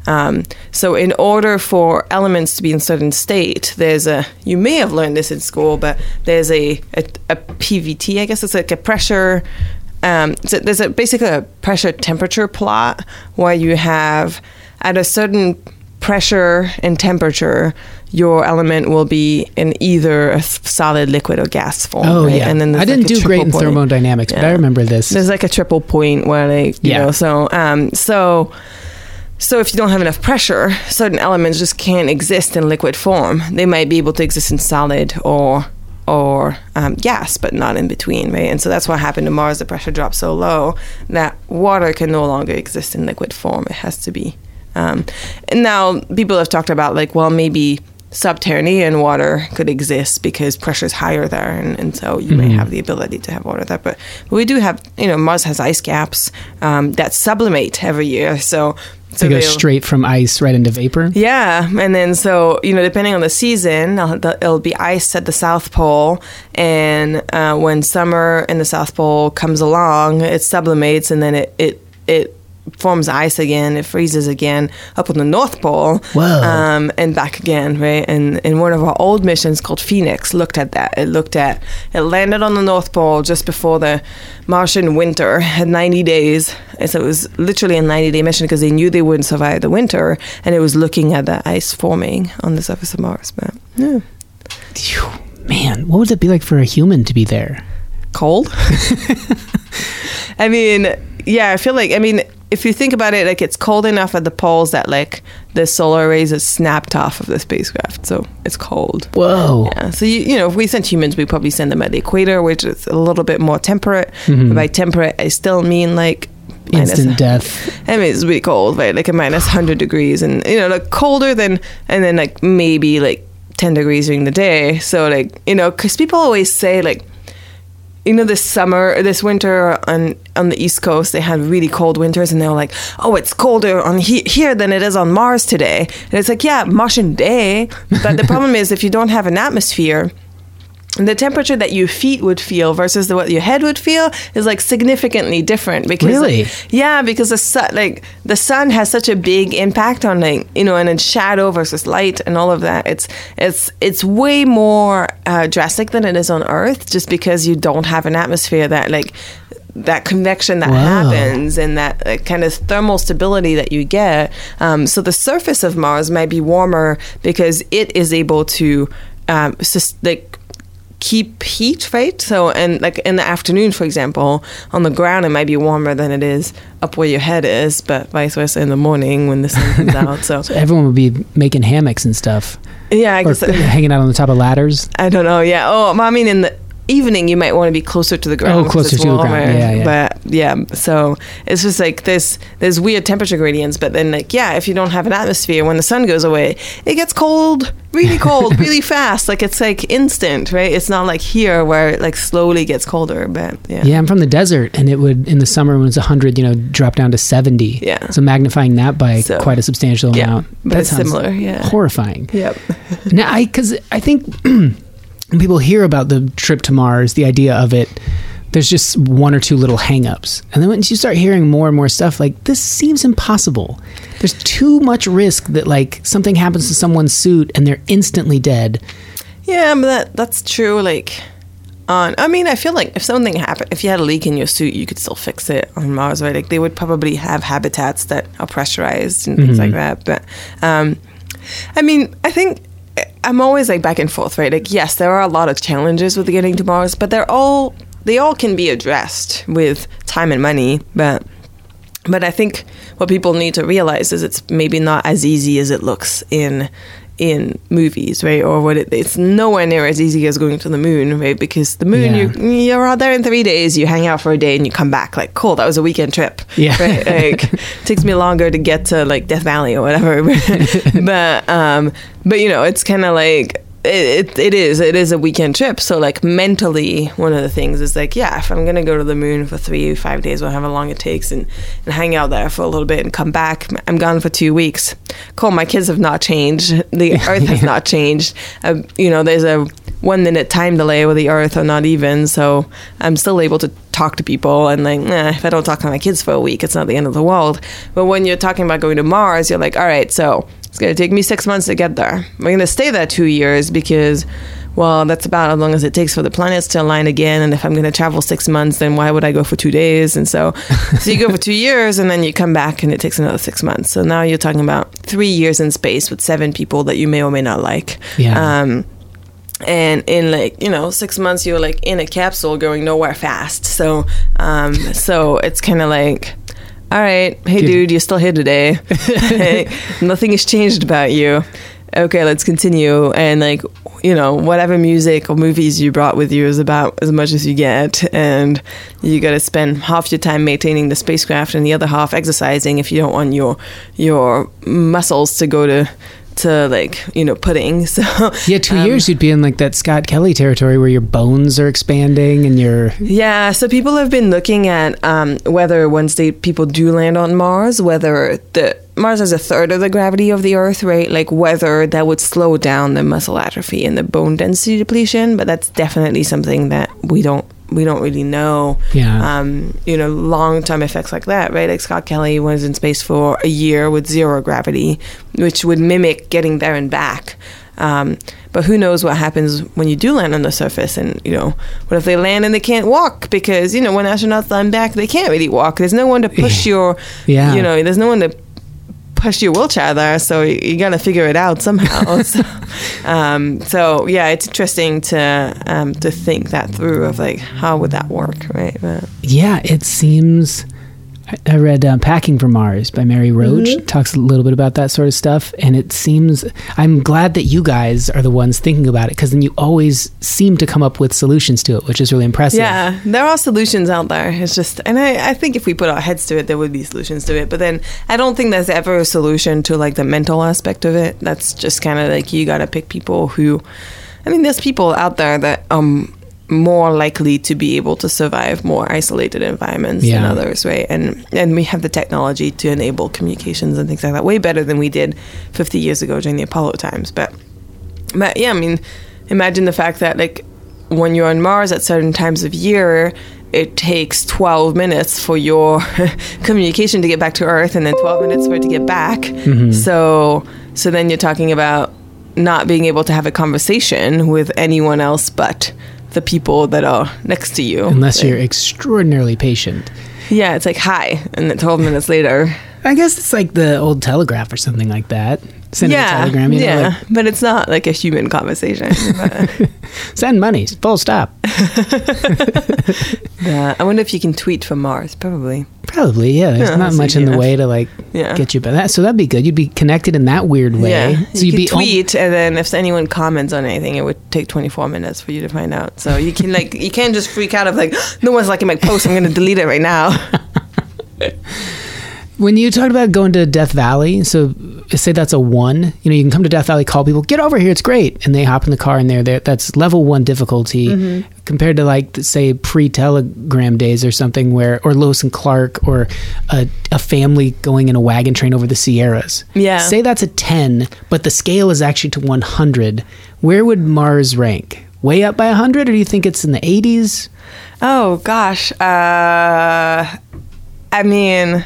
um, so in order for elements to be in certain state, there's a you may have learned this in school, but there's a a, a PVT. I guess it's like a pressure. Um, so there's a basically a pressure temperature plot where you have at a certain pressure and temperature, your element will be in either a solid, liquid, or gas form. Oh right? yeah, and then I didn't like do great in point. thermodynamics, but I remember this. There's like a triple point where they, you Yeah. know, so um, so so if you don't have enough pressure, certain elements just can't exist in liquid form. They might be able to exist in solid or or um, gas, but not in between, right? And so that's what happened to Mars. The pressure dropped so low that water can no longer exist in liquid form. It has to be. Um, and now people have talked about like, well, maybe subterranean water could exist because pressure is higher there, and, and so you may have the ability to have water there. But, but we do have, you know, Mars has ice caps um, that sublimate every year, so. to go they'll- straight from ice right into vapor. yeah, and then so you know, depending on the season, it'll be ice at the South Pole, and uh, when summer in the South Pole comes along, it sublimates, and then it it it forms ice again. It freezes again up on the North Pole, um, and back again, right? And and one of our old missions called Phoenix looked at that. It looked at it landed on the North Pole just before the Martian winter had 90 days. And so it was literally a 90 day mission because they knew they wouldn't survive the winter, and it was looking at the ice forming on the surface of Mars. But yeah, Phew, Man, what would it be like for a human to be there? cold. *laughs* *laughs* I mean, yeah, I feel like I mean, if you think about it, like it's cold enough at the poles that like the solar rays are snapped off of the spacecraft, so it's cold. Whoa. Yeah, so you, you know, if we sent humans, we probably send them at the equator, which is a little bit more temperate. Mhm. By temperate, I still mean like minus- Instant death. I mean, it's really cold, right? Like a minus hundred degrees, and you know, like colder than, and then like maybe like ten degrees during the day. So like you know, because people always say like, you know, this summer, this winter on on the East Coast, they had really cold winters, and they were like, "Oh, it's colder on he- here than it is on Mars today." And it's like, yeah, Martian day, but the *laughs* problem is if you don't have an atmosphere, the temperature that your feet would feel versus the, what your head would feel is like significantly different because Really? yeah because the sun like the sun has such a big impact on like you know and then shadow versus light and all of that it's it's it's way more uh, drastic than it is on earth just because you don't have an atmosphere that like that convection that Wow. happens and that uh, kind of thermal stability that you get. Um, so the surface of Mars might be warmer because it is able to um, sus- like keep heat, right? So and like in the afternoon, for example, on the ground it might be warmer than it is up where your head is, but vice versa in the morning when the sun comes out. So *laughs* Everyone would be making hammocks and stuff, yeah, I or guess *laughs* hanging out on the top of ladders. I don't know. Yeah. Oh, well, I mean, in the evening, you might want to be closer to the oh, ground. Oh, closer it's to the ground. warmer. Yeah, yeah. But yeah, so it's just like this. There's weird temperature gradients, but then like yeah, if you don't have an atmosphere, when the sun goes away, it gets cold, really cold, *laughs* really fast. Like it's like instant, right? It's not like here where it like slowly gets colder. But yeah. Yeah, I'm from the desert, and it would in the summer when it's 100, you know, drop down to 70. Yeah. So magnifying that by So- quite a substantial Yeah, amount. but that it's similar, yeah. Horrifying. Yep. Now, I because I think *clears throat* when people hear about the trip to Mars, the idea of it, there's just one or two little hangups, and then once you start hearing more and more stuff, like this seems impossible. There's too much risk that like something happens to someone's suit and they're instantly dead. Yeah, but that that's true. Like, on I mean, I feel like if something happened, if you had a leak in your suit, you could still fix it on Mars, right? Like they would probably have habitats that are pressurized and things like that. But um, I mean, I think I'm always like back and forth, right? Like, yes, there are a lot of challenges with getting to Mars, but they're all they all can be addressed with time and money, but. But I think what people need to realize is it's maybe not as easy as it looks in in movies, right? Or what it, it's nowhere near as easy as going to the moon, right? Because the moon, Yeah. you you're out there in three days, you hang out for a day, and you come back. Like, cool, that was a weekend trip. *laughs* Yeah. right? like *laughs* takes me longer to get to like Death Valley or whatever. *laughs* but um, but you know, it's kind of like. It, it, is it is a weekend trip. So like mentally one of the things is like yeah if i'm gonna go to the moon for three five days or however long it takes and, and hang out there for a little bit and come back i'm gone for two weeks. Cool my kids have not changed. *laughs* The *laughs* earth has not changed. Uh, you know there's a one minute time delay with the earth or not even. So i'm still able to talk to people and like nah, if i don't talk to my kids for a week it's not the end of the world. But when you're talking about going to mars you're like all right so it's going to take me six months to get there. We're going to stay there two years because well that's about as long as it takes for the planets to align again and if i'm going to travel six months then why would i go for two days? And so *laughs* so you go for two years and then you come back and it takes another six months. So now you're talking about three years in space with seven people that you may or may not like. Yeah. um, and in like you know six months you're like in a capsule going nowhere fast. So um so it's kind of like all right hey Good. dude you're still here today. *laughs* Hey, nothing has changed about you. Okay let's continue. And like you know whatever music or movies you brought with you is about as much as you get. And you got to spend half your time maintaining the spacecraft and the other half exercising if you don't want your your muscles to go to to like you know pudding *laughs* so Yeah, two um, years you'd be in like that Scott Kelly territory where your bones are expanding and your Yeah, so people have been looking at um, whether once they people do land on Mars, whether the Mars has a third of the gravity of the Earth, right? Like whether that would slow down the muscle atrophy and the bone density depletion. But that's definitely something that we don't we don't really know. Yeah. Um, you know, long term effects like that, right? Like Scott Kelly was in space for a year with zero gravity, which would mimic getting there and back. Um, but who knows what happens when you do land on the surface? And you know, what if they land and they can't walk because you know when astronauts land back, they can't really walk. There's no one to push your, Yeah. you know, there's no one to push your wheelchair there, so you, got to figure it out somehow. *laughs* so, um, so yeah, it's interesting to um, to think that through of like how would that work, right? But, Yeah, it seems. I- read uh, "Packing for Mars" by Mary Roach. Mm-hmm. Talks a little bit about that sort of stuff, and it seems. I'm glad that you guys are the ones thinking about it because then you always seem to come up with solutions to it, which is really impressive. Yeah, there are solutions out there. It's just, and I, I think if we put our heads to it, there would be solutions to it. But then I don't think there's ever a solution to like the mental aspect of it. That's just kind of like you got to pick people who, I mean, there's people out there that um more likely to be able to survive more isolated environments than others, right? And and we have the technology to enable communications and things like that way better than we did 50 years ago during the Apollo times. But but yeah, I mean, imagine the fact that like when you're on Mars at certain times of year, it takes 12 minutes for your *laughs* communication to get back to Earth, and then 12 minutes for it to get back. Mm-hmm. So so then you're talking about not being able to have a conversation with anyone else but the people that are next to you. Unless Like, you're extraordinarily patient. yeah, it's like hi, and then 12 minutes later. I guess it's like the old telegraph or something like that. Send a yeah, telegram, you know, yeah, like, but it's not like a human conversation. *laughs* Send money, full stop. *laughs* Yeah, I wonder if you can tweet from Mars. Probably. Probably, yeah. There's Yeah, not much in the way to like Yeah. get you by that. So that'd be good. You'd be connected in that weird way. Yeah, So you you'd can be tweet, and then if anyone comments on anything, it would take 24 minutes for you to find out. So you can like, you can't just freak out of like, *gasps* no one's liking my post. I'm going to delete it right now. *laughs* When you talked about going to Death Valley, so say that's a one, you know, you can come to Death Valley, call people, get over here, it's great, and they hop in the car and they're there. That's level one difficulty Mm-hmm. compared to like say pre-telegram days or something where, or Lewis and Clark, or a, a family going in a wagon train over the Sierras. Yeah. Say that's a ten, but the scale is actually to one hundred. Where would Mars rank? Way up by hundred, or do you think it's in the eighties? Oh gosh. Uh, I mean,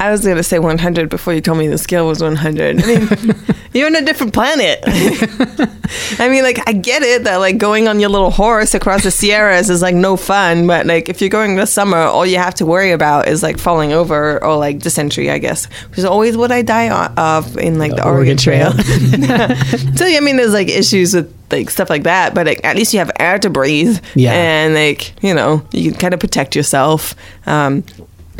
I was gonna say 100 before you told me the scale was 100. I mean, *laughs* you're on a different planet. *laughs* I mean, like I get it that like going on your little horse across the Sierras is like no fun, but like if you're going this summer, all you have to worry about is like falling over or like dysentery, I guess, which is always what I die of in like the, Oregon, Trail. *laughs* so I mean, there's like issues with like stuff like that, but like, at least you have air to breathe. Yeah. and like you know you can kind of protect yourself. Um,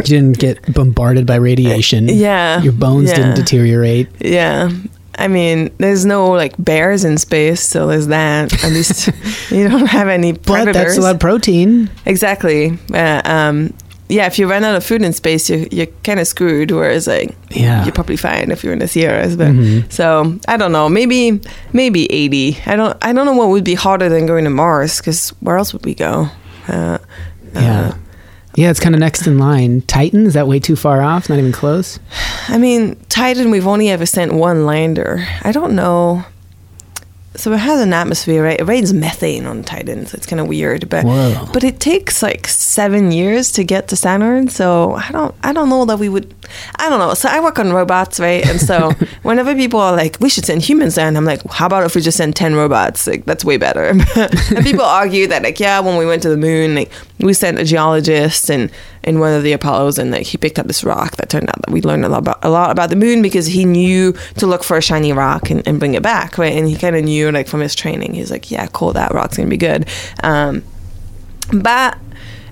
You didn't get bombarded by radiation. Yeah, Your bones yeah. didn't deteriorate. yeah. I mean, there's no like bears in space, so there's that. At least *laughs* you don't have any But that's a lot of protein. Exactly. Uh, um, yeah, if you run out of food in space, you're, you're kind of screwed. Whereas, like, Yeah. you're probably fine if you're in the Sierras. But Mhm. so I don't know. Maybe maybe 80. I don't I don't know what would be harder than going to Mars because where else would we go? Uh, Yeah. Yeah, it's kind of next in line. Titan, is that way too far off? Not even close? I mean, Titan, we've only ever sent one lander. I don't know. So it has an atmosphere, right? It rains methane on Titan, so it's kind of weird. But Whoa. but it takes like seven years to get to Saturn. So I don't I don't know that we would. I don't know. So I work on robots, right? And so *laughs* whenever people are like, we should send humans there, and I'm like, how about if we just send ten robots? Like that's way better. *laughs* and people *laughs* argue that like, yeah, when we went to the moon, like we sent a geologist and in one of the Apollos, and like he picked up this rock that turned out that we learned a lot about a lot about the moon because he knew to look for a shiny rock and, and bring it back, right? And he kind of knew like from his training, he's like, yeah, cool, that rock's gonna be good. Um, but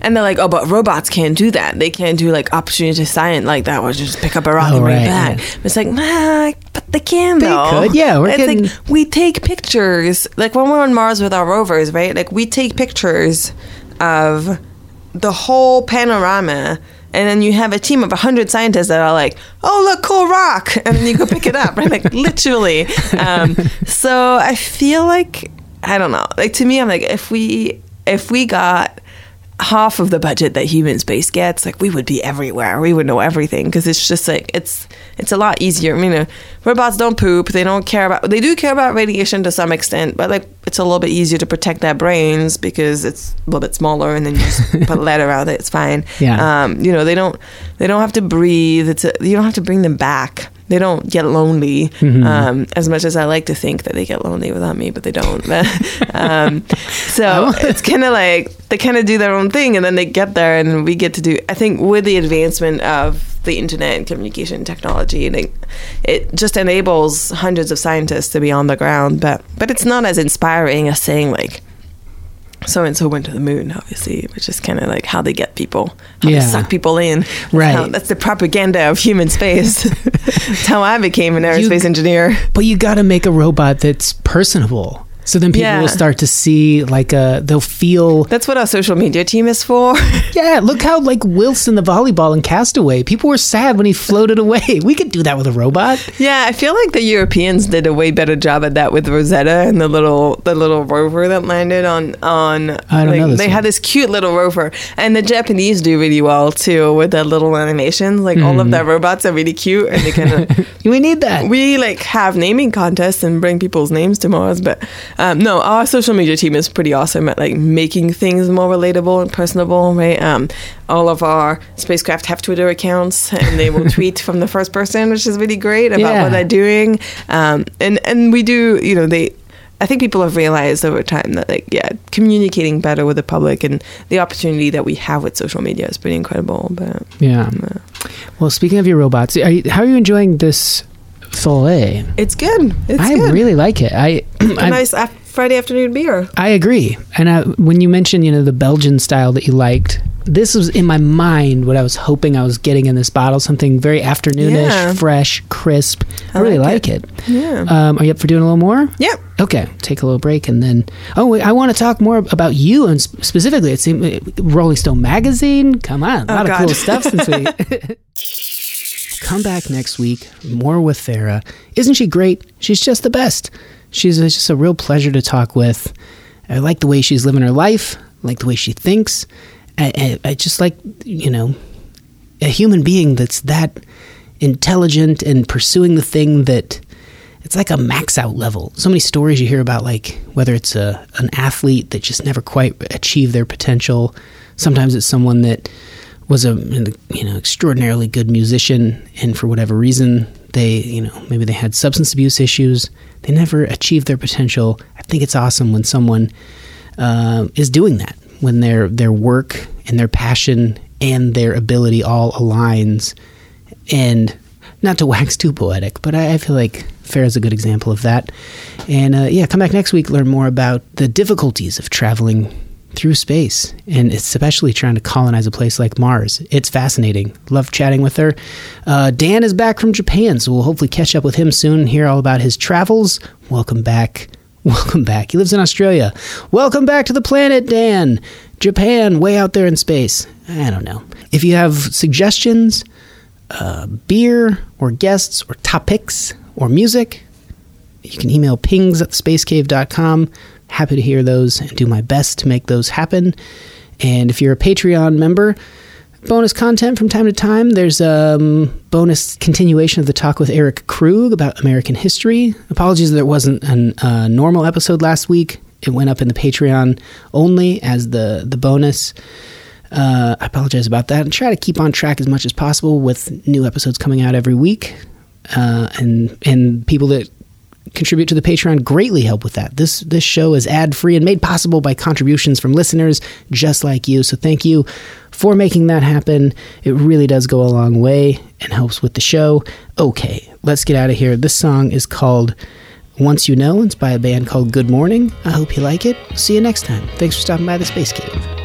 and they're like, oh, but robots can't do that. They can't do like opportunity science like that, or just pick up a rock Oh, and bring right, it back. yeah. It's like, nah, but they can They though. could, yeah, we're it's getting- like we take pictures, like when we're on Mars with our rovers, right? Like we take pictures of the whole panorama. And then you have a team of 100 scientists that are like, oh, look, cool rock. *laughs* And then you go pick it up, right? Like, *laughs* literally. Um, so I feel like, I don't know. Like, to me, I'm like, if we, if we got half of the budget that human space gets, like we would be everywhere. We would know everything because it's just like it's it's a lot easier. I mean, uh, robots don't poop. They don't care about. They do care about radiation to some extent, but like it's a little bit easier to protect their brains because it's a little bit smaller, and then you just *laughs* put a lead around it. It's fine. Yeah. Um, you know, they don't they don't have to breathe. It's a, you don't have to bring them back. They don't get lonely um, as much as I like to think that they get lonely without me, but they don't. *laughs* um, so *laughs* it's kind of like they kind of do their own thing, and then they get there, and we get to do. I think with the advancement of the internet and communication technology, like, it just enables hundreds of scientists to be on the ground. But but it's not as inspiring as saying like so and so went to the moon, obviously, which is kind of like how they get people, how Yeah. they suck people in. Right. how- that's the propaganda of human space. *laughs* that's how I became an aerospace You- engineer. But you got to make a robot that's personable. So then people Yeah. will start to see like uh they'll feel That's what our social media team is for. *laughs* yeah, look how like Wilson the volleyball in Castaway. People were sad when he floated away. *laughs* We could do that with a robot. yeah, I feel like the Europeans did a way better job at that with Rosetta and the little the little rover that landed on on. I don't like, know They one. had this cute little rover, and the Japanese do really well too with their little animations. Like all Mm. of their robots are really cute, and they kind of *laughs* We need that. we like have naming contests and bring people's names to Mars, but um, no, our social media team is pretty awesome at like making things more relatable and personable, right? Um, all of our spacecraft have Twitter accounts, and they will *laughs* tweet from the first person, which is really great about Yeah. what they're doing. Um, and and we do, you know, they. I think people have realized over time that, like, yeah, communicating better with the public and the opportunity that we have with social media is pretty incredible. But Yeah. Well, speaking of your robots, are you, how are you enjoying this fillet? it's good. It's I good. really like it. I a *clears throat* I, nice af- Friday afternoon beer. I agree. And I, when you mentioned, you know, the Belgian style that you liked, this was in my mind what I was hoping I was getting in this bottle. Something very afternoonish, Yeah. fresh, crisp. I, I really like like it. Yeah. Um, are you up for doing a little more? Yep. Okay, take a little break and then. Oh, wait, I want to talk more about you and specifically. It seemed Rolling Stone magazine. Come on, a Oh, lot of cool stuff since we. *laughs* *laughs* Come back next week. More with Farah. Isn't she great? She's just the best. She's just a real pleasure to talk with. I like the way she's living her life. I like the way she thinks. I, I, I just like you know a human being that's that intelligent and pursuing the thing that it's like a max out level. So many stories you hear about, like whether it's a an athlete that just never quite achieved their potential. Sometimes it's someone that was a you know extraordinarily good musician, and for whatever reason they you know maybe they had substance abuse issues. They never achieved their potential. I think it's awesome when someone uh, is doing that when their their work and their passion and their ability all aligns and not to *laughs* wax too poetic, but I, I feel like Farah is a good example of that. And uh, yeah, come back next week, learn more about the difficulties of traveling through space, and especially trying to colonize a place like Mars. It's fascinating. Love chatting with her. Uh, Dan is back from Japan, so we'll hopefully catch up with him soon, and hear all about his travels. Welcome back. *laughs* Welcome back. He lives in Australia. Welcome back to the planet, Dan. Japan, way out there in space. I don't know. If you have suggestions, uh, beer or guests or topics or music, you can email pings at spacecave.com. Happy to hear those and do my best to make those happen. And if you're a Patreon member, bonus content from time to time. There's um bonus continuation of the talk with Eric Krug about American history. Apologies that there wasn't a uh, normal episode last week. It went up in the Patreon only as the the bonus. Uh, I apologize about that and try to keep on track as much as possible with new episodes coming out every week. Uh, and and people that contribute to the Patreon greatly help with that. This this show is ad free and made possible by contributions from listeners just like you. So thank you for making that happen. It really does go a long way and helps with the show. Okay, let's get out of here. This song is called Once You Know. It's by a band called Good Morning. I hope you like it. See you next time. Thanks for stopping by the Space Cave.